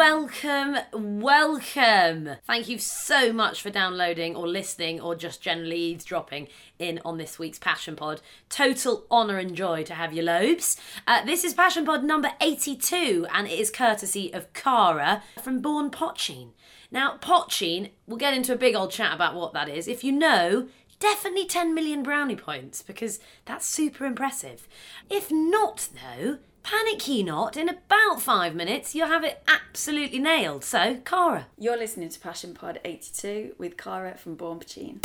welcome, welcome. Thank you so much for downloading or listening or just generally eavesdropping in on this week's Passion Pod. Total honour and joy to have your lobes. Uh, this is Passion Pod number 82 and it is courtesy of Cara from Bán Poitín. Now, Poitín, we'll get into a big old chat about what that is. If you know, definitely 10 million brownie points because that's super impressive. If not, though, panic ye not, in about five minutes you'll have it absolutely nailed. So, Cara. You're listening to Passion Pod 82 with Cara from Bán Poitín.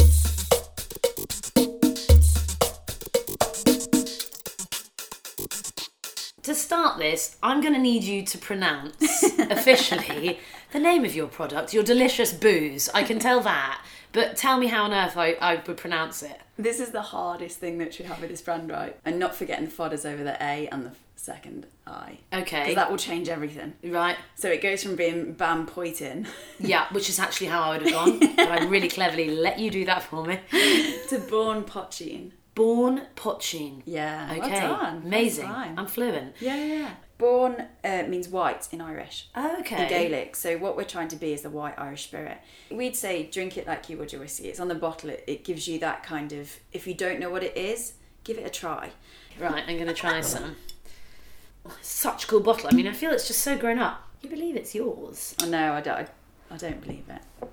To start this, I'm going to need you to pronounce officially the name of your product, your delicious booze. I can tell that. But tell me how on earth I, I would pronounce it. This is the hardest thing that we have with this brand, right? And not forgetting the fadas over the A and the second I. Okay. Because that will change everything. Right. So it goes from being Bam Poitin Yeah, which is actually how I would have gone. but I really cleverly let you do that for me. to Bán Poitín. Bán Poitín. Yeah. Okay. Well. Amazing. I'm fluent. Yeah, yeah, yeah. Bán uh, means white in Irish. Okay. In Gaelic. So what we're trying to be is the white Irish spirit. We'd say drink it like you would your whiskey. It's on the bottle. It, it gives you that kind of. If you don't know what it is, give it a try. Right, I'm going to try some. Oh, Such a cool bottle. I mean, I feel it's just so grown up. You believe it's yours? I know. I don't. I, I don't believe it.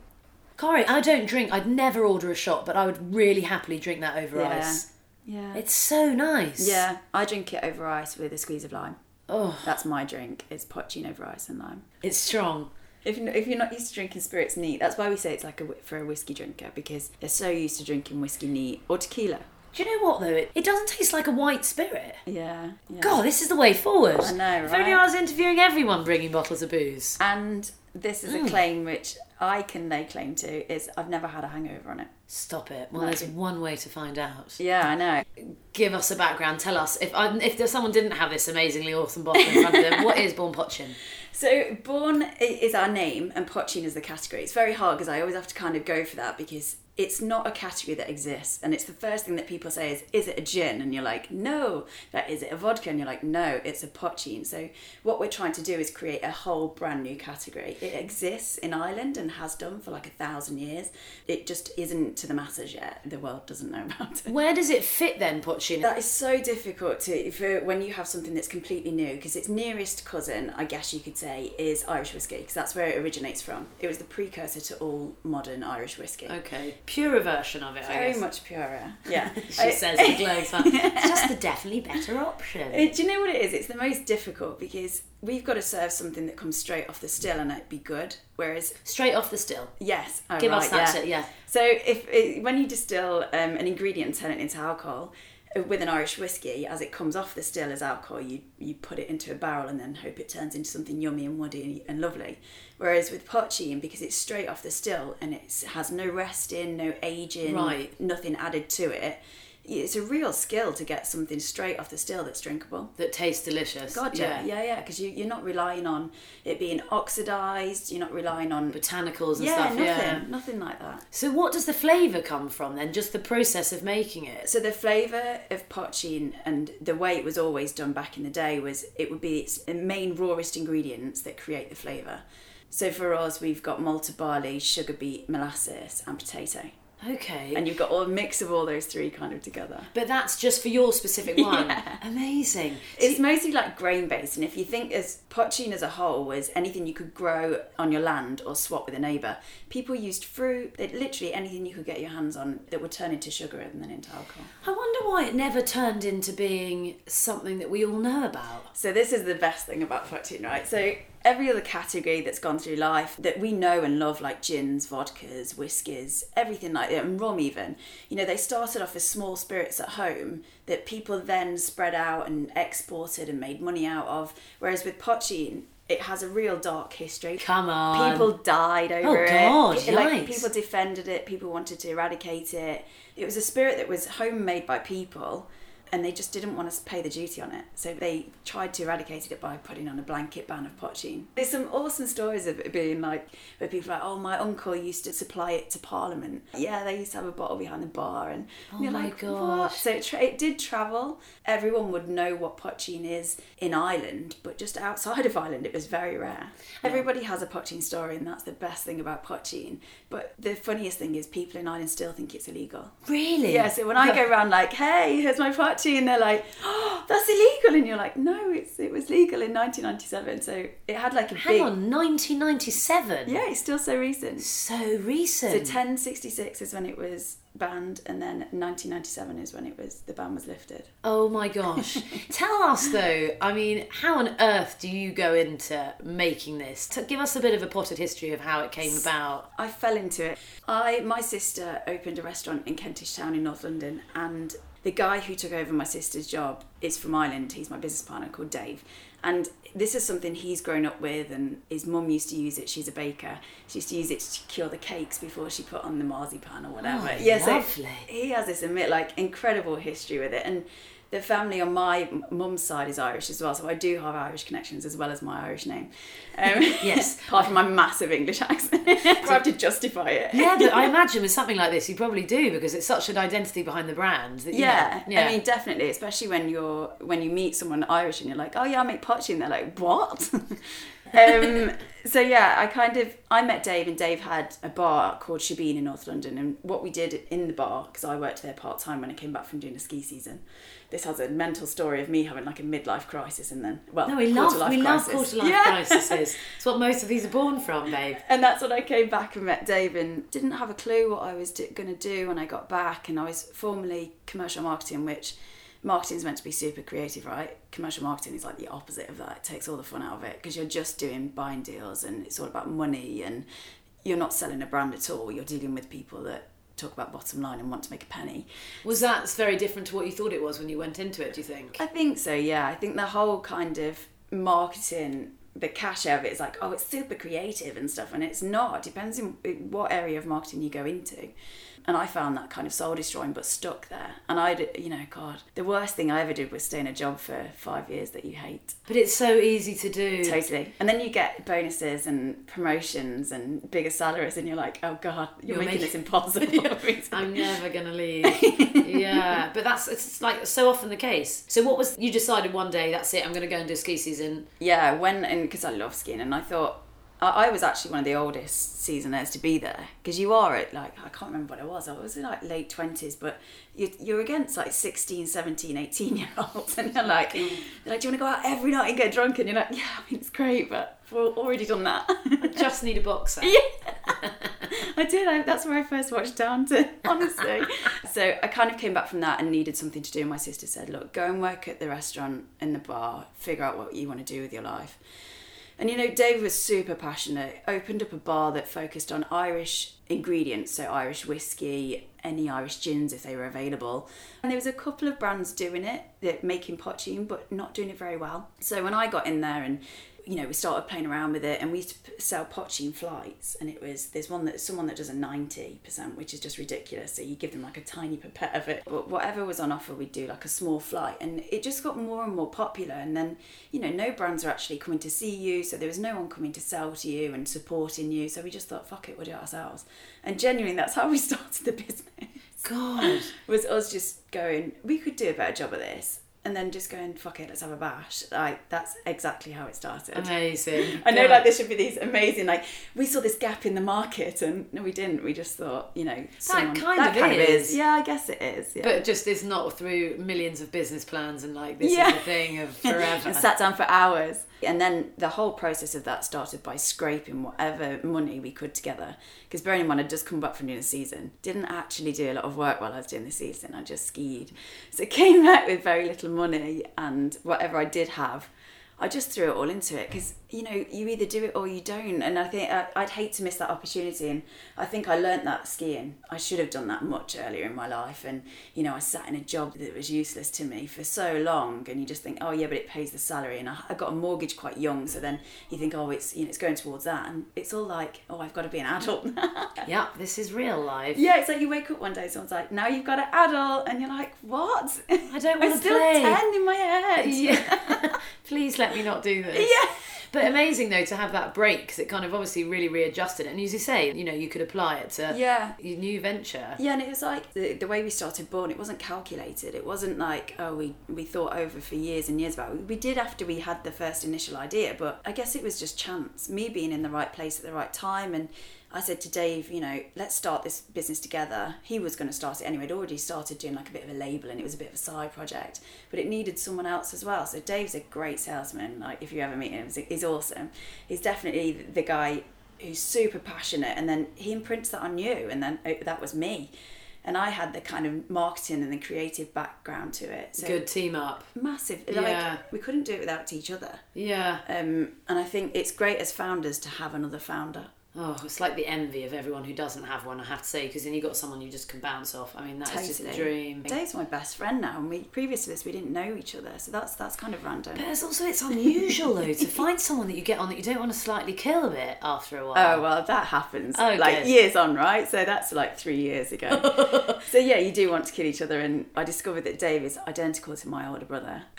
Corey, I don't drink. I'd never order a shot, but I would really happily drink that over Yeah. ice. Yeah. It's so nice. yeah. I drink it over ice with a squeeze of lime. Oh, That's my drink. It's poitín over ice and lime. it's strong. If, if you're not used to drinking spirits neat, that's why we say it's like a, for a whiskey drinker because they're so used to drinking whiskey neat or tequila. Do you know what though? It, it doesn't taste like a white spirit. Yeah. yeah. God, this is the way forward. I know, right? If only? I was interviewing everyone bringing bottles of booze. And this is a mm. claim which I can lay claim to is I've never had a hangover on it. Stop it. Well, there's one way to find out. Yeah, I know. Give us a background. Tell us if I, if there's someone didn't have this amazingly awesome bottle in front of them. what is Bán Poitín? So Bán is our name and Poitín is the category. It's very hard because I always have to kind of go for that because it's not a category that exists. And it's the first thing that people say is, is it a gin? And you're like, no. That is it a vodka? And you're like, no, it's a Poitín. So what we're trying to do is create a whole brand new category. It exists in Ireland and has done for like a thousand years. It just isn't to the masses yet. The world doesn't know about it. Where does it fit then, Poitín? That is so difficult to for when you have something that's completely new because its nearest cousin, I guess you could say, is Irish whiskey because that's where it originates from. It was the precursor to all modern Irish whiskey. Okay, purer version of it. I Very much purer. Yeah, She says with glowing smile. It's just the definitely better option. Uh, Do you know what it is? It's the most difficult because we've got to serve something that comes straight off the still and it be good. Whereas, Straight off the still. yes, oh, Give right, us that. yeah. Yeah. yeah. So if it, when you distill um, an ingredient and turn it into alcohol with an Irish whiskey, as it comes off the still as alcohol, you you put it into a barrel and then hope it turns into something yummy and woody and lovely. Whereas with Poitín, because it's straight off the still and it has no resting, no aging, Right. nothing added to it, it's a real skill to get something straight off the still that's drinkable. That tastes delicious. Gotcha. Yeah. Yeah, yeah, because you, you're not relying on it being oxidized. You're not relying on Botanicals and yeah, stuff. nothing, Yeah. nothing nothing like that. So what does the flavour come from then? Just the process of making it. So the flavour of poitín and the way it was always done back in the day was it would be its main rawest ingredients that create the flavour. So for us, we've got malted barley, sugar beet, molasses, and potato, Okay. and you've got all a mix of all those three kind of together. but that's just for your specific one. Yeah. Amazing. It's mostly like grain based, and if you think as poitín as a whole was anything you could grow on your land or swap with a neighbour, people used fruit, literally anything you could get your hands on that would turn into sugar and then into alcohol. I wonder why it never turned into being something that we all know about. So this is the best thing about poitín, right? So every other category that's gone through life that we know and love, like gins, vodkas, whiskies, everything like that, and rum even, you know, they started off as small spirits at home that people then spread out and exported and made money out of. Whereas with poitín, it has a real dark history. Come on. People died over Oh, it. God, It- like people defended it. People wanted to eradicate it. It was a spirit that was homemade by people, and they just didn't want to pay the duty on it. So they tried to eradicate it by putting on a blanket ban of poitín. There's some awesome stories of it being like, where people are like, oh, my uncle used to supply it to Parliament. Yeah, they used to have a bottle behind the bar. And Oh you're my like, gosh. what? So it, tra- it did travel. Everyone would know what poitín is in Ireland, but just outside of Ireland, it was very rare. Everybody has a poitín story, and that's the best thing about poitín. But the funniest thing is, people in Ireland still think it's illegal. Really? Yeah, so when I go around like, hey, here's my poitín, and they're like, oh, that's illegal. And you're like, no, it's, it was legal in 1997. So it had like a Hang big. on, 1997. Yeah, it's still so recent. So recent. So 1066 is when it was banned, and then 1997 is when it was the ban was lifted. Oh my gosh. Tell us though, I mean, how on earth do you go into making this? To give us a bit of a potted history of how it came about. I fell into it. I my sister opened a restaurant in Kentish Town in North London, and the guy who took over my sister's job is from Ireland. He's my business partner called Dave, and this is something he's grown up with. And his mum used to use it. She's a baker. She used to use it to cure the cakes before she put on the marzipan or whatever. Oh, yeah, so he has this like incredible history with it and the family on my mum's side is Irish as well, so I do have Irish connections as well as my Irish name. Um, Yes. apart from my massive English accent, I have to justify it. Yeah, but I imagine with something like this, you probably do because it's such an identity behind the brand. That, you Yeah, know, I mean definitely, especially when you're when you meet someone Irish and you're like, oh yeah, I make and they're like, what? Um, so yeah, I kind of I met Dave, and Dave had a bar called Shabeen in North London, and what we did in the bar because I worked there part time when I came back from doing a ski season. This has a mental story of me having like a midlife crisis, and then well, no, we love we love crisis. quarter life Yeah. crises. It's what most of these are born from, babe. And that's when I came back and met Dave and didn't have a clue what I was do- going to do when I got back. And I was formerly commercial marketing, which marketing is meant to be super creative, right? Commercial marketing is like the opposite of that. It takes all the fun out of it because you're just doing buying deals and it's all about money and you're not selling a brand at all. You're dealing with people that talk about bottom line and want to make a penny. Was that very different to what you thought it was when you went into it? Do you think? I think so, yeah. I think the whole kind of marketing, the cash out of it is like, oh, it's super creative and stuff, and it's not. It depends on what area of marketing you go into. And I found that kind of soul destroying, but stuck there. And I, you know, God, the worst thing I ever did was stay in a job for five years that you hate. But it's so easy to do. Totally. And then you get bonuses and promotions and bigger salaries, and you're like, oh God, you're, You're making making- this impossible. for me to I'm never gonna leave. yeah, but that's it's like so often the case. So what was you decided one day? That's it. I'm gonna go and do ski season. yeah, went and because I love skiing, and I thought I, I was actually one of the oldest seasoners to be there because you are at like I can't remember what I was. I was in like late twenties, but you, you're against like 16, 17, 18 year olds, and they're like, they're like, do you want to go out every night and get drunk? And you're like, yeah, I mean it's great, but we've already done that. I just need a boxer. Yeah, I did. I, that's where I first watched Downton, honestly. so I kind of came back from that and needed something to do. My sister said, "Look, go and work at the restaurant in the bar. Figure out what you want to do with your life." And you know, Dave was super passionate. Opened up a bar that focused on Irish ingredients, so Irish whiskey, any Irish gins if they were available. And there was a couple of brands doing it, that making poitín, but not doing it very well. So when I got in there and you know, we started playing around with it, and we used to sell poitín flights, and it was there's one that someone that does a ninety percent, which is just ridiculous. So you give them like a tiny pipette of it, but whatever was on offer, we'd do like a small flight, and it just got more and more popular. And then you know, no brands are actually coming to see you, so there was no one coming to sell to you and supporting you. So we just thought, fuck it, we'll do it ourselves. And genuinely, that's how we started the business. God. Was us just going, we could do a better job of this. And then just going, fuck it, let's have a bash. Like that's exactly how it started. Amazing. I know, Yeah. like there should be these amazing, like we saw this gap in the market, and no, we didn't. We just thought, you know, someone- kind that of kind is. of Yeah, I guess it is. Yeah. But just it's not through millions of business plans and like this Yeah. is the thing of forever. and sat down for hours. And then the whole process of that started by scraping whatever money we could together. Because bearing in mind, I'd just come back from doing a season. Didn't actually do a lot of work while I was doing the season. I just skied. So came back with very little money and whatever I did have. I just threw it all into it because you know you either do it or you don't, and I think I, I'd hate to miss that opportunity. And I think I learnt that skiing. I should have done that much earlier in my life, and you know I sat in a job that was useless to me for so long, and you just think, oh yeah, but it pays the salary, and I, I got a mortgage quite young, so then you think, oh, it's you know it's going towards that, and it's all like, oh, I've got to be an adult. yeah, this is real life. Yeah, it's like you wake up one day, and someone's like, now you've got an adult, and you're like, what? I don't want to play. I'm still ten in my head. Yeah. Please let me not do this. Yeah. But amazing though to have that break because it kind of obviously really readjusted it. And as you say, you know, you could apply it to Yeah. your new venture. Yeah, and it was like the, the way we started Bán, it wasn't calculated. It wasn't like, oh, we, we thought over for years and years about it. We did after we had the first initial idea, but I guess it was just chance. Me being in the right place at the right time. And I said to Dave, you know, let's start this business together. He was going to start it anyway. He'd already started doing like a bit of a label and it was a bit of a side project, but it needed someone else as well. So Dave's a great salesman. Like, if you ever meet him, he's- awesome. He's definitely the guy who's super passionate and then he imprints that on you and then uh, that was me and i had the kind of marketing and the creative background to it so Good team up. massive Yeah. like we couldn't do it without each other Yeah. um, and i think it's great as founders to have another founder Oh, it's like the envy of everyone who doesn't have one, I have to say, because then you got someone you just can bounce off. I mean, that's just a dream. dave's my best friend now and we previous to this we didn't know each other so that's that's kind of random But it's also it's unusual though to find someone that you get on that you don't want to slightly kill a bit after a while. Oh well, that happens. Oh, like good. years on, right? So that's like three years ago. so yeah, you do want to kill each other, and I discovered that Dave is identical to my older brother,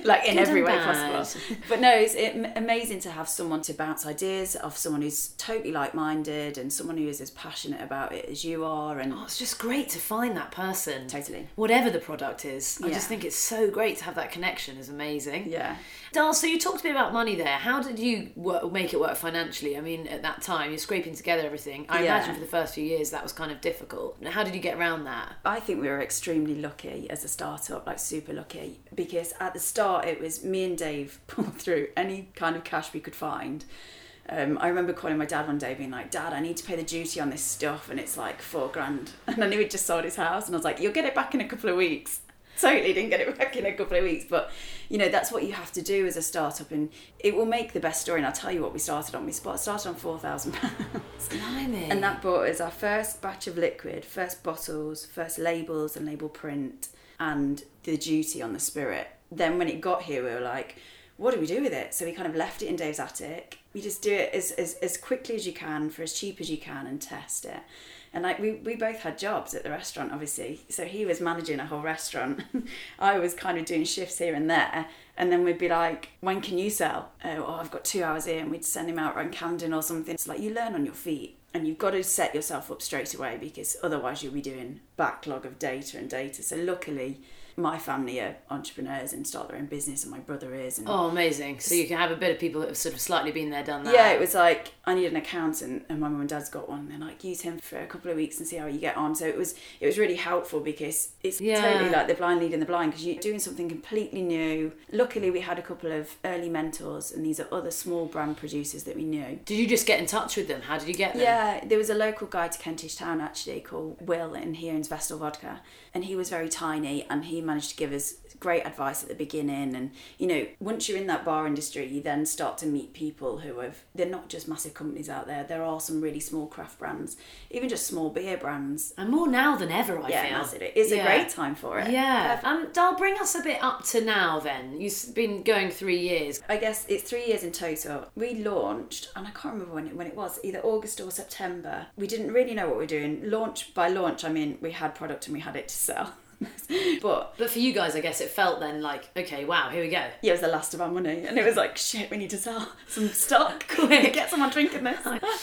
like in Good every way bad. possible. But no, it's it, amazing to have someone to bounce ideas off, someone who's totally like-minded, and someone who is as passionate about it as you are, and Oh, it's just great to find that person. Totally. Whatever the product is. I Yeah. just think it's so great to have that connection is amazing. yeah. Dal, so you talked a bit about money there. How did you work, make it work financially? I mean, at that time, you're scraping together everything. I Yeah. imagine for the first few years that was kind of difficult. How did you get around that? I think we were extremely lucky as a startup, like super lucky, because at the start it was me and Dave pulled through any kind of cash we could find. Um, I remember calling my dad one day, being like, "Dad, I need to pay the duty on this stuff, and it's like four grand." And I knew he'd just sold his house, and I was like, "You'll get it back in a couple of weeks." Totally didn't get it back in a couple of weeks, but you know that's what you have to do as a startup, and it will make the best story. And I'll tell you what we started on. We spot- started on four thousand pounds. And that bought us our first batch of liquid, first bottles, first labels and label print, and the duty on the spirit. Then when it got here, we were like, what do we do with it? So we kind of left it in Dave's attic. We just do it as, as, as quickly as you can for as cheap as you can and test it. And like we, we both had jobs at the restaurant, obviously. So he was managing a whole restaurant. I was kind of doing shifts here and there. And then we'd be like, when can you sell? Oh, oh, I've got two hours here. And we'd send him out around Camden or something. It's like you learn on your feet. And you've got to set yourself up straight away because otherwise you'll be doing backlog of data and data. So luckily, my family are entrepreneurs and start their own business, and my brother is. And Oh, amazing. So you can have a bit of people that have sort of slightly been there, done that. yeah, it was like I need an accountant, and my mum and dad's got one. They're like, use him for a couple of weeks and see how you get on. So it was it was really helpful because it's Yeah. totally like the blind leading the blind because you're doing something completely new. Luckily, we had a couple of early mentors, and these are other small brand producers that we knew. Did you just get in touch with them? How did you get them? Yeah, there was a local guy to Kentish Town actually called Will, and he owns Vestal Vodka, and he was very tiny, and he managed to give us great advice at the beginning. And you know, once you're in that bar industry, you then start to meet people who have. They're not just massive companies out there. There are some really small craft brands, even just small beer brands. And more now than ever, I yeah, feel. massive. It's Yeah. a great time for it. Yeah. Um, Dal, bring us a bit up to now then. You've been going three years. I guess it's three years in total. We launched, and I can't remember when it, when it was, either August or September. We didn't really know what we were doing. Launch by launch, I mean, we had product and we had it to sell. but But for you guys, I guess it felt then like, okay, wow, here we go. yeah, it was the last of our money, and it was like, shit, we need to sell some stock. Quick. Get someone drinking this.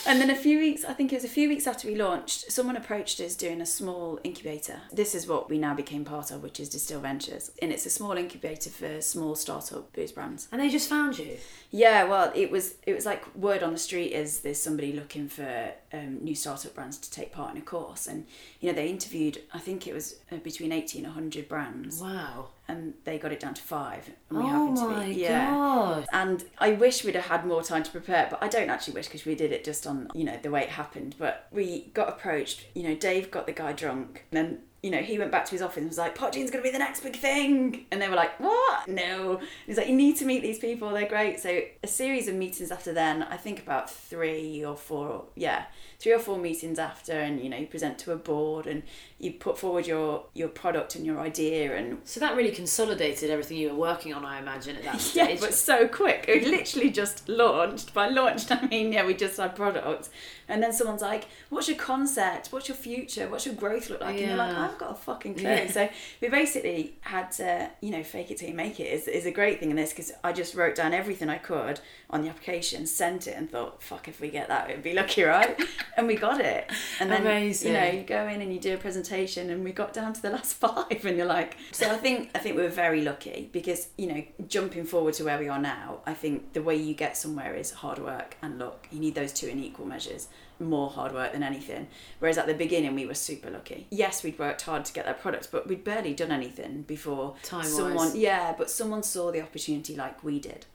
and then a few weeks, I think it was a few weeks after we launched, someone approached us doing a small incubator. This is what we now became part of, which is Distill Ventures. And it's a small incubator for small startup booze brands. And they just found you. Yeah, well, it was it was like word on the street is there's somebody looking for um, new startup brands to take part in a course, and you know they interviewed I think it was uh, between eighty and hundred brands, Wow. and they got it down to five. And we Oh happened to my be. Yeah. god. And I wish we'd have had more time to prepare, but I don't actually wish because we did it just on, you know, the way it happened. But we got approached, you know, Dave got the guy drunk, and then, you know, he went back to his office and was like, Poitín's going to be the next big thing. And they were like, what? No. He's like, you need to meet these people, they're great. So a series of meetings after then, I think about three or four, yeah, three or four meetings after, and, you know, you present to a board and you put forward your, your product and your idea and So that really consolidated everything you were working on, I imagine, at that Yeah, stage. but so quick. It literally just launched. By launched, I mean, yeah, we just had products. And then someone's like, what's your concept? What's your future? What's your growth look like? And you're like, I've got a fucking clue. Yeah. So we basically had to, you know, fake it till you make it is, is a great thing in this because I just wrote down everything I could on the application, sent it and thought, fuck, if we get that, it'd be lucky, right? and we got it. And then, Amazing. you know, you go in and you do a presentation and we got down to the last five and you're like so i think i think we were very lucky because you know jumping forward to where we are now i think the way you get somewhere is hard work and luck you need those two in equal measures more hard work than anything whereas at the beginning we were super lucky yes we'd worked hard to get that product but we'd barely done anything before Time-wise. someone yeah but someone saw the opportunity like we did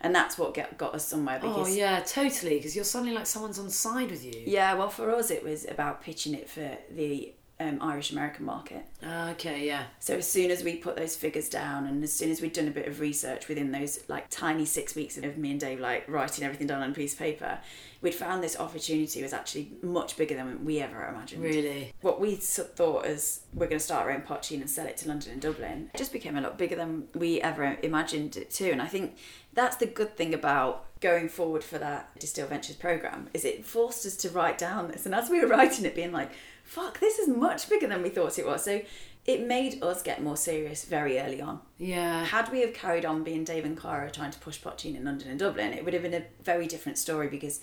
and that's what get, got us somewhere oh, because Oh yeah, totally. Because you're suddenly like someone's on side with you. yeah well for us it was about pitching it for the um, irish american market okay, yeah. So as soon as we put those figures down, and as soon as we'd done a bit of research within those like tiny six weeks of me and Dave like writing everything down on a piece of paper, we'd found this opportunity was actually much bigger than we ever imagined. Really. What we thought as we're going to start our own poitín and sell it to London and Dublin just became a lot bigger than we ever imagined it to. And I think that's the good thing about going forward for that Distill Ventures program is it forced us to write down this. And as we were writing it, being like, fuck, this is much bigger than we thought it was. So it made us get more serious very early on. Yeah. Had we have carried on being Dave and Cara trying to push Poitín in London and Dublin, it would have been a very different story because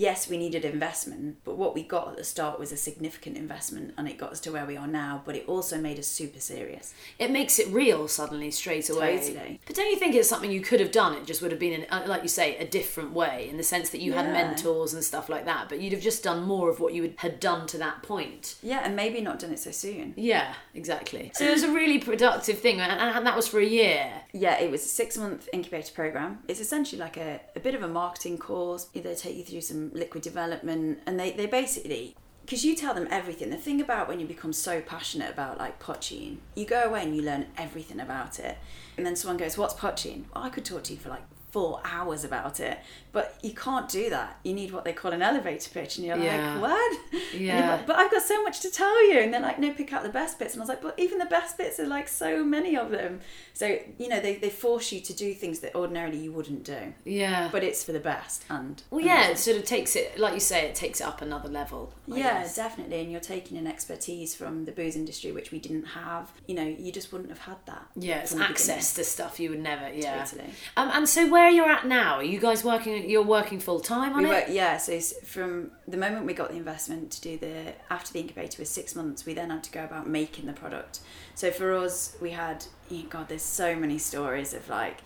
yes, we needed investment, but what we got at the start was a significant investment and it got us to where we are now, but it also made us super serious. It makes it real suddenly straight away. Totally. But don't you think it's something you could have done? It just would have been, in, uh, like you say, a different way in the sense that you had mentors and stuff like that. But you'd have just done more of what you had done to that point. Yeah, and maybe not done it so soon. Yeah, exactly. So it was a really productive thing, and, and that was for a year. Yeah, it was a six month incubator program. It's essentially like a, a bit of a marketing course. They take you through some liquid development and they, they basically because you tell them everything. The thing about when you become so passionate about like poitín, you go away and you learn everything about it. And then someone goes, What's poitín? Well, I could talk to you for like four hours about it. But you can't do that. You need what they call an elevator pitch and you're Yeah. like, What? Yeah. like, but I've got so much to tell you. And they're like, no, pick out the best bits. And I was like, but even the best bits are like so many of them. So, you know, they, they force you to do things that ordinarily you wouldn't do. Yeah. But it's for the best. And well, yeah, it sort of takes it, like you say, it takes it up another level. I yeah, guess. definitely. And you're taking an expertise from the booze industry, which we didn't have. You know, you just wouldn't have had that. Yeah, it's access to stuff you would never. Yeah. Totally. Um, and so where you're at now? Are you guys working? You're working full time on We it. work, yeah, so from the moment we got the investment to do the after the incubator was six months, we then had to go about making the product. So for us, we had oh God, there's so many stories of like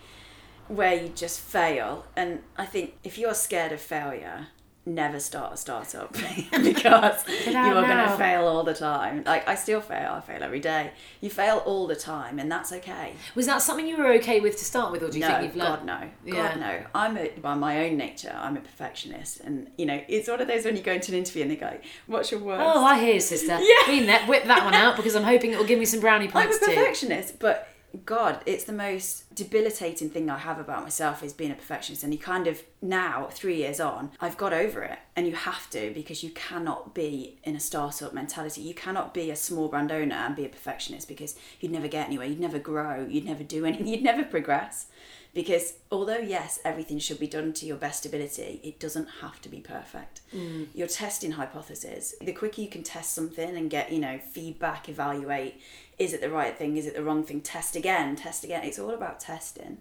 where you just fail, and I think if you're scared of failure, never start a startup because you are going to fail all the time. Like I still fail, I fail every day. You fail all the time, and that's okay. Was that something you were okay with to start with, or do you no, think you've learned? God no, Yeah. God no. I'm a, by my own nature, I'm a perfectionist, and you know, it's one of those when you go into an interview and they go, "What's your worst?" Oh, I hear, you, sister. Yeah. Been there, whip that one out because I'm hoping it will give me some brownie points. I'm a too. perfectionist, but God, it's the most debilitating thing I have about myself is being a perfectionist. And you kind of now, three years on, I've got over it. And you have to because you cannot be in a startup mentality. You cannot be a small brand owner and be a perfectionist because you'd never get anywhere. You'd never grow. You'd never do anything. You'd never progress. Because although, yes, everything should be done to your best ability, it doesn't have to be perfect. Mm. You're testing hypotheses. The quicker you can test something and get, you know, feedback, evaluate, is it the right thing, is it the wrong thing, test again, test again. It's all about testing.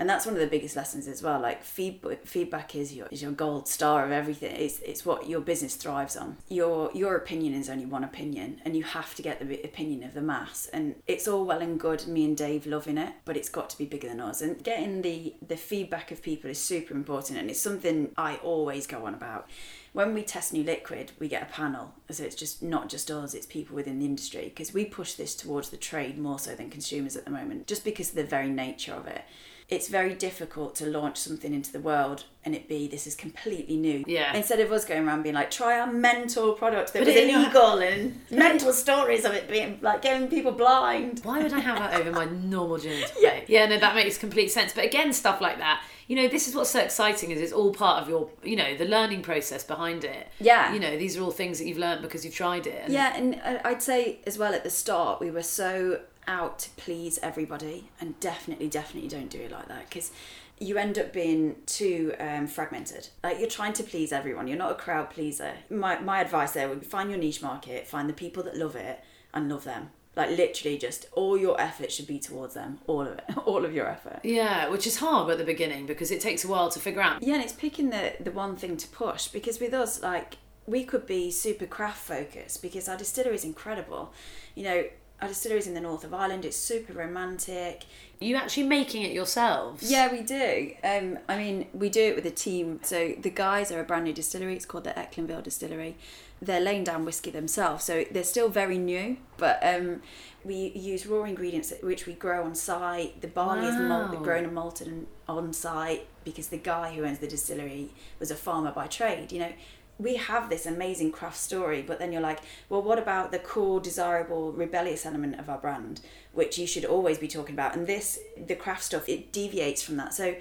And that's one of the biggest lessons as well. Like feedback, feedback is your is your gold star of everything. It's it's what your business thrives on. Your your opinion is only one opinion, and you have to get the opinion of the mass. And it's all well and good, me and Dave loving it, but it's got to be bigger than us. And getting the the feedback of people is super important, and it's something I always go on about. when we test new liquid, we get a panel. So it's just not just us, it's people within the industry because we push this towards the trade more so than consumers at the moment, just because of the very nature of it. It's very difficult to launch something into the world and it be this is completely new. Yeah. Instead of us going around being like, try our mental product that But was illegal and mental stories of it being like getting people blind. Why would I have that over my normal gin? Yeah. yeah, no, that makes complete sense. But again, stuff like that, you know, this is what's so exciting is it's all part of your, you know, the learning process behind it. Yeah. You know, these are all things that you've learned because you've tried it. And Yeah, and uh, I'd say as well at the start we were so out to please everybody, and definitely, definitely don't do it like that because you end up being too um, fragmented. Like you're trying to please everyone. You're not a crowd pleaser. My my advice there would be find your niche market, find the people that love it, and love them. Like literally, just all your effort should be towards them. All of it, all of your effort. Yeah, which is hard at the beginning because it takes a while to figure out. Yeah, and it's picking the the one thing to push because with us, like we could be super craft focused because our distillery is incredible. You know, our distillery is in the north of Ireland. It's super romantic. You actually making it yourselves? Yeah, we do. Um, I mean, we do it with a team. So the guys are a brand new distillery. It's called the Echlinville Distillery. They're laying down whiskey themselves, so they're still very new. But um, we use raw ingredients which we grow on site. The barley is malt, grown and malted on site because the guy who owns the distillery was a farmer by trade. You know, we have this amazing craft story, but then you're like, well, what about the cool, desirable, rebellious element of our brand, which you should always be talking about? And this, the craft stuff, it deviates from that. So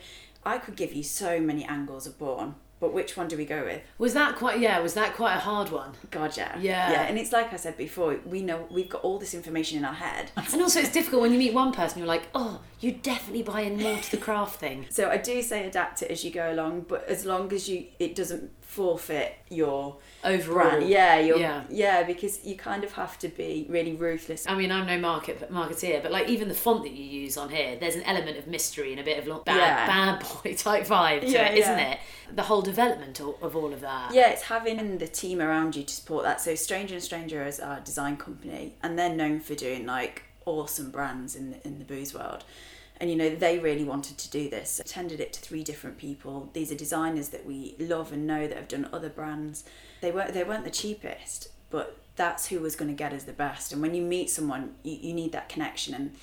I could give you so many angles of Bán, but which one do we go with? Was that quite? Yeah, was that quite a hard one? God, yeah. Yeah. Yeah. And it's like I said before, we know we've got all this information in our head. And also, it's difficult when you meet one person. You're like, oh, you definitely buy in more to the craft thing. So I do say adapt it as you go along, but as long as you it doesn't forfeit your Overall, brand. Yeah, your, Yeah. yeah. because you kind of have to be really ruthless. I mean, I'm no market marketeer, but like even the font that you use on here, there's an element of mystery and a bit of like bad, Yeah. bad boy type vibe to Yeah, it, isn't yeah. it? The whole development of, of all of that. Yeah, it's having the team around you to support that. So Stranger and Stranger is our design company, and they're known for doing like awesome brands in the, in the booze world. And you know they really wanted to do this. Attended it to three different people. These are designers that we love and know that have done other brands. They weren't they weren't the cheapest, but that's who was going to get us the best. And when you meet someone, you, you need that connection and.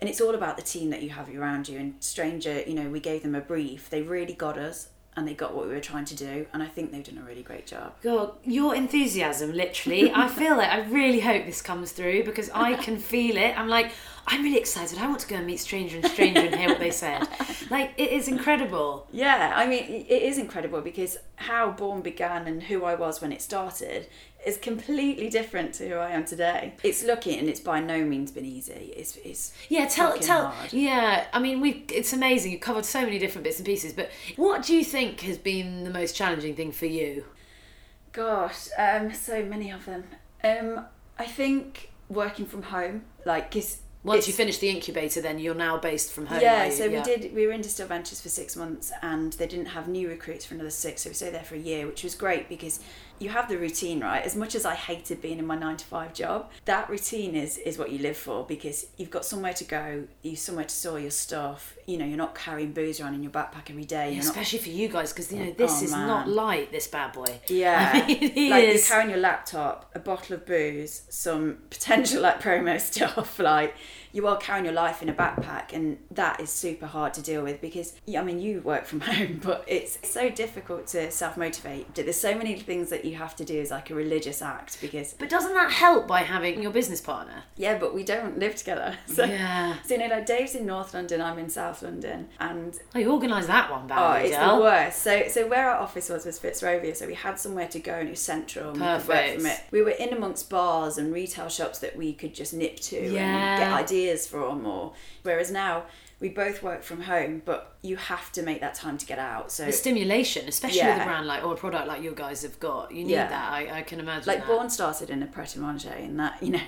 And it's all about the team that you have around you. And Stranger, you know, we gave them a brief. They really got us and they got what we were trying to do. And I think they've done a really great job. God, your enthusiasm, literally. I feel it. I really hope this comes through because I can feel it. I'm like, I'm really excited. I want to go and meet Stranger and Stranger and hear what they said. Like, it is incredible. Yeah, I mean, it is incredible because how Bán began and who I was when it started is completely different to who I am today. It's lucky and it's by no means been easy. It's, it's Yeah, tell tell. hard. Yeah, I mean, we it's amazing. You've covered so many different bits and pieces. But what do you think has been the most challenging thing for you? Gosh, um, so many of them. Um, I think working from home, like, cause Once it's- you finish the incubator, then you're now based from home. Yeah, so we did. We were in Distill Ventures for six months, and they didn't have new recruits for another six. So we stayed there for a year, which was great because you have the routine, right? As much as I hated being in my nine to five job, that routine is is what you live for because you've got somewhere to go, you somewhere to store your stuff. You know, you're not carrying booze around in your backpack every day. Yeah, You're not especially for you guys, because you know this Oh, is man. not light. This bad boy. Yeah, I mean, like is. you're carrying your laptop, a bottle of booze, some potential like promo stuff. Like you are carrying your life in a backpack, and that is super hard to deal with because I mean you work from home, but it's so difficult to self motivate. There's so many things that you have to do as like a religious act because But doesn't that help by having your business partner? yeah, but we don't live together. So, Yeah. so you know, like Dave's in North London, I'm in South London, and Oh, you organised that one, Oh, badly, it's Del. the worst. So, so where our office was was Fitzrovia, so we had somewhere to go and it was central. And we could work Perfect. from it. We were in amongst bars and retail shops that we could just nip to Yeah. and get ideas from. Or more. whereas now we both work from home, but you have to make that time to get out. So, The stimulation, especially with a brand like or a product like you guys have got, you need Yeah. that. I, I can imagine. like that. Bán started in a Pret a Manger, and that you know,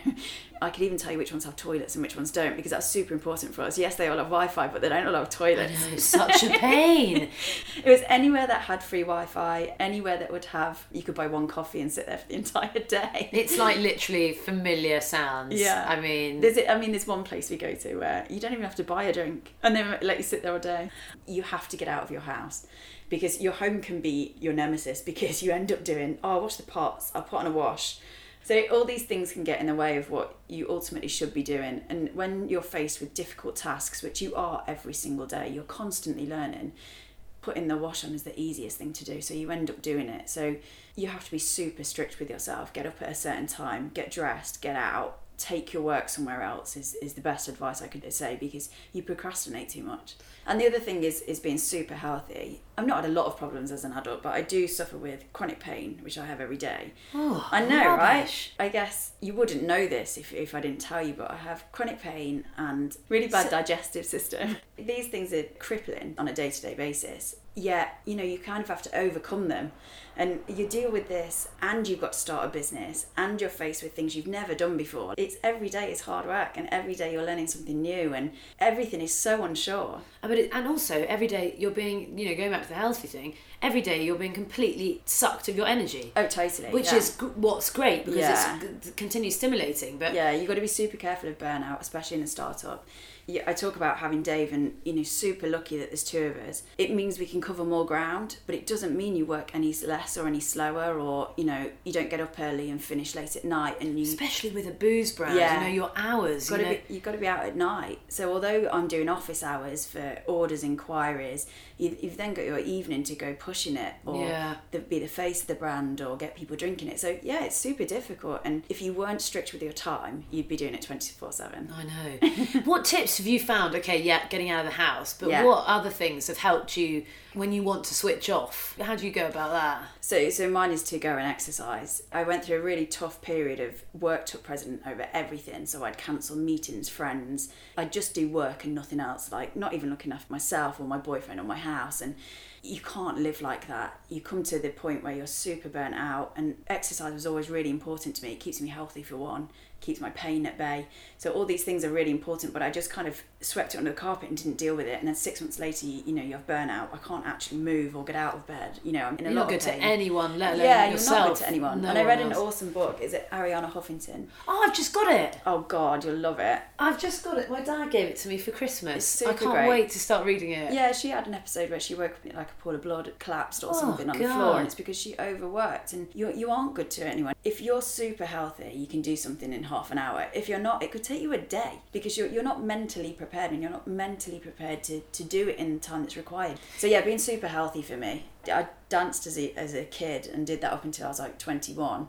I could even tell you which ones have toilets and which ones don't because that's super important for us. Yes, they all have Wi-Fi, but they don't all have toilets. know, it's such a pain. It was anywhere that had free Wi-Fi, anywhere that would have you could buy one coffee and sit there for the entire day. It's like literally familiar sounds. Yeah. I mean, There's, I mean, there's one one place we go to where you don't even have to buy a drink and they let you sit there all day. You have to get out of your house because your home can be your nemesis because you end up doing, oh, I'll wash the pots, I'll put on a wash. So all these things can get in the way of what you ultimately should be doing. And when you're faced with difficult tasks, which you are every single day, you're constantly learning. Putting the wash on is the easiest thing to do, so you end up doing it. So you have to be super strict with yourself. Get up at a certain time, get dressed, get out, take your work somewhere else is, is the best advice I could say because you procrastinate too much. And the other thing is is being super healthy. I've not had a lot of problems as an adult, but I do suffer with chronic pain, which I have every day. Oh, I know, rubbish. right? I guess you wouldn't know this if, if I didn't tell you, but I have chronic pain and really bad digestive system. These things are crippling on a day to day basis. Yet, you know, you kind of have to overcome them. And you deal with this, and you've got to start a business, and you're faced with things you've never done before. It's every day is hard work, and every day you're learning something new, and everything is so unsure. Uh, But it, and also every day you're being, you know, going back to the healthy thing. Every day you're being completely sucked of your energy, Oh, totally. which yeah. is g- what's great because Yeah. it's g- continues stimulating. But yeah, you've got to be super careful of burnout, especially in a startup. Yeah, I talk about having Dave and you know super lucky that there's two of us. It means we can cover more ground, but it doesn't mean you work any less or any slower, or you know you don't get up early and finish late at night, and you especially with a booze brand, Yeah. you know your hours. got you to know, be, you've got to be out at night. So although I'm doing office hours for orders, inquiries, you, you've then got your evening to go pushing it, or Yeah. the, be the face of the brand, or get people drinking it. So yeah, it's super difficult. And if you weren't strict with your time, you'd be doing it twenty four seven. I know. what tips have you found? Okay, yeah, getting out of the house, but Yeah. what other things have helped you when you want to switch off? How do you go about that? So, so mine is to go and exercise. I went through a really tough period of work took precedent over everything. So I'd cancel meetings, friends. I'd just do work and nothing else. Like not even looking after myself or my boyfriend or my house. And you can't live like that. You come to the point where you're super burnt out. And exercise was always really important to me. It keeps me healthy for one. Keeps my pain at bay. So all these things are really important. But I just kind of swept it under the carpet and didn't deal with it. And then six months later, you, you know, you have burnout. I can't actually move or get out of bed. You know, I'm in a You're lot not good of pain. to anyone, let alone Yeah, yourself. you're not good to anyone. No and I read an awesome book. Is it Arianna Huffington? Oh, I've just got it. Oh God, you'll love it. I've just got it. My dad gave it to me for Christmas. It's super I can't great. wait to start reading it. Yeah, she had an episode where she woke up like a pool of blood, collapsed or Oh, something on the floor, and it's because she overworked. And you you aren't good to anyone. If you're super healthy, you can do something in half an hour. If you're not, it could take you a day because you're you're not mentally prepared and you're not mentally prepared to to do it in the time that's required. So yeah, being super healthy for me. I danced as a as a kid and did that up until I was like 21.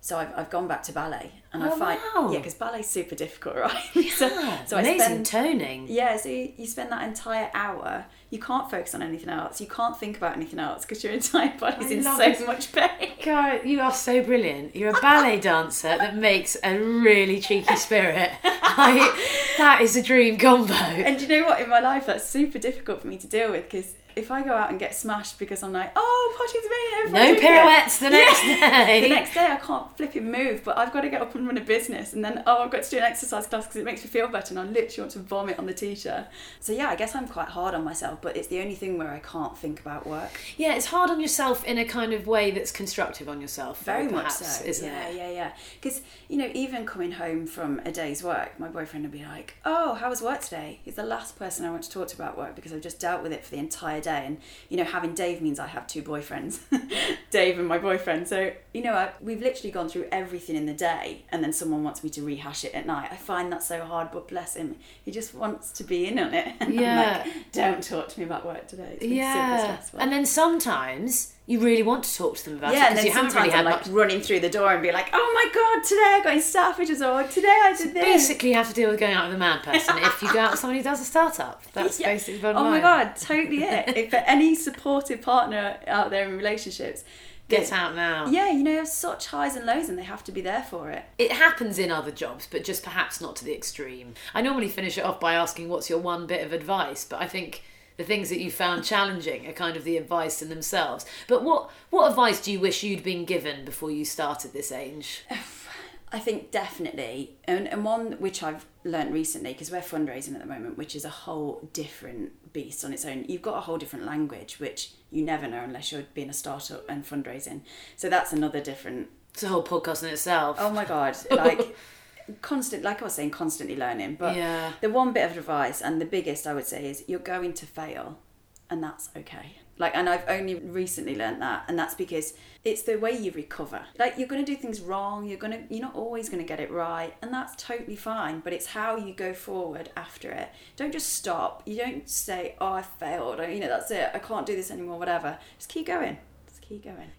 So I've, I've gone back to ballet and I Oh, find wow. yeah because ballet's super difficult right Yeah, so, so I amazing spend toning. yeah, so you, you spend that entire hour, you can't focus on anything else. You can't think about anything else because your entire body's I in so it. much pain. God, you are so brilliant. You're a ballet dancer that makes a really cheeky spirit. I, that is a dream combo. And you know what? In my life, that's super difficult for me to deal with because if I go out and get smashed because I'm like, oh, potty's me, everything. No pirouettes the next day. The next day, I can't flipping move, but I've got to get up and run a business, and then oh, I've got to do an exercise class because it makes me feel better, and I literally want to vomit on the t-shirt. So yeah, I guess I'm quite hard on myself, but it's the only thing where I can't think about work. Yeah, it's hard on yourself in a kind of way that's constructive on yourself. Very though, much so. isn't yeah, it? yeah, yeah. Yeah. Because you know, even coming home from a day's work, my boyfriend would be like, "Oh, how was work today?" He's the last person I want to talk to about work because I've just dealt with it for the entire day. And you know, having Dave means I have two boyfriends, Dave and my boyfriend. So you know, I, we've literally gone through everything in the day, and then someone wants me to rehash it at night. I find that so hard, but bless him, he just wants to be in on it. And Yeah. Like, don't talk to me about work today. It's been super Yeah. stressful. And then sometimes you really want to talk to them about Yeah, it because you haven't really I'm had like much. running through the door and be like, "Oh my god, today I got in staffages," or oh, "Today I did this." Basically, you have to deal with going out with a mad person if you go out with someone who does a startup. That's Yeah. basically Oh my god, totally it. if for any supportive partner out there in relationships, Get out now. Yeah, you know, have such highs and lows, and they have to be there for it. It happens in other jobs, but just perhaps not to the extreme. I normally finish it off by asking, What's your one bit of advice? But I think the things that you found challenging are kind of the advice in themselves. But what, what advice do you wish you'd been given before you started this age? I think definitely, and, and one which I've learned recently because we're fundraising at the moment, which is a whole different beast on its own. You've got a whole different language, which you never know unless you're being a startup and fundraising. So that's another different It's a whole podcast in itself. Oh my god! Like, constant, like I was saying, constantly learning. But Yeah. the one bit of advice, and the biggest I would say, is you're going to fail, and that's okay. Like, and I've only recently learned that, and that's because it's the way you recover. Like, you're going to do things wrong. You're gonna, you're not always going to get it right, and that's totally fine. But it's how you go forward after it. Don't just stop. You don't say, "Oh, I failed." Or, you know, that's it. I can't do this anymore. Whatever. Just keep going. Just keep going.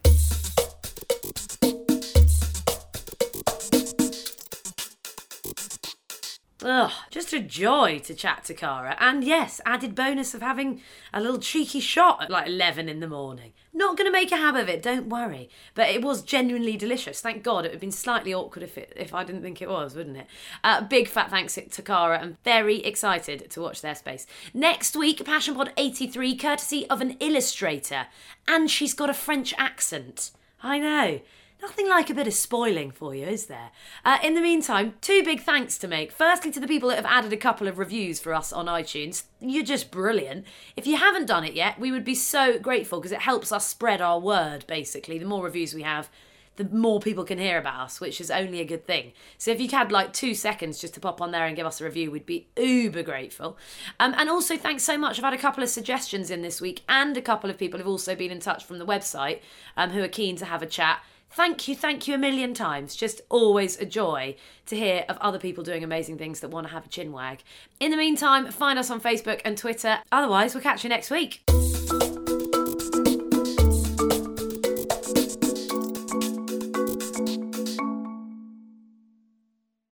Ugh, just a joy to chat to Cara. And yes, added bonus of having a little cheeky shot at like 11 in the morning. Not going to make a habit of it, don't worry. But it was genuinely delicious. Thank God. It would have been slightly awkward if it, if I didn't think it was, wouldn't it? Uh, big fat thanks to Cara. I'm very excited to watch their space. Next week, Passion Pod 83, courtesy of an illustrator. And she's got a French accent. I know. Nothing like a bit of spoiling for you, is there? Uh, in the meantime, two big thanks to make. Firstly, to the people that have added a couple of reviews for us on iTunes. You're just brilliant. If you haven't done it yet, we would be so grateful because it helps us spread our word, basically. The more reviews we have, the more people can hear about us, which is only a good thing. So if you had like two seconds just to pop on there and give us a review, we'd be uber grateful. Um, and also, thanks so much. I've had a couple of suggestions in this week, and a couple of people have also been in touch from the website um, who are keen to have a chat. Thank you, thank you a million times. Just always a joy to hear of other people doing amazing things that want to have a chin wag. In the meantime, find us on Facebook and Twitter. Otherwise, we'll catch you next week.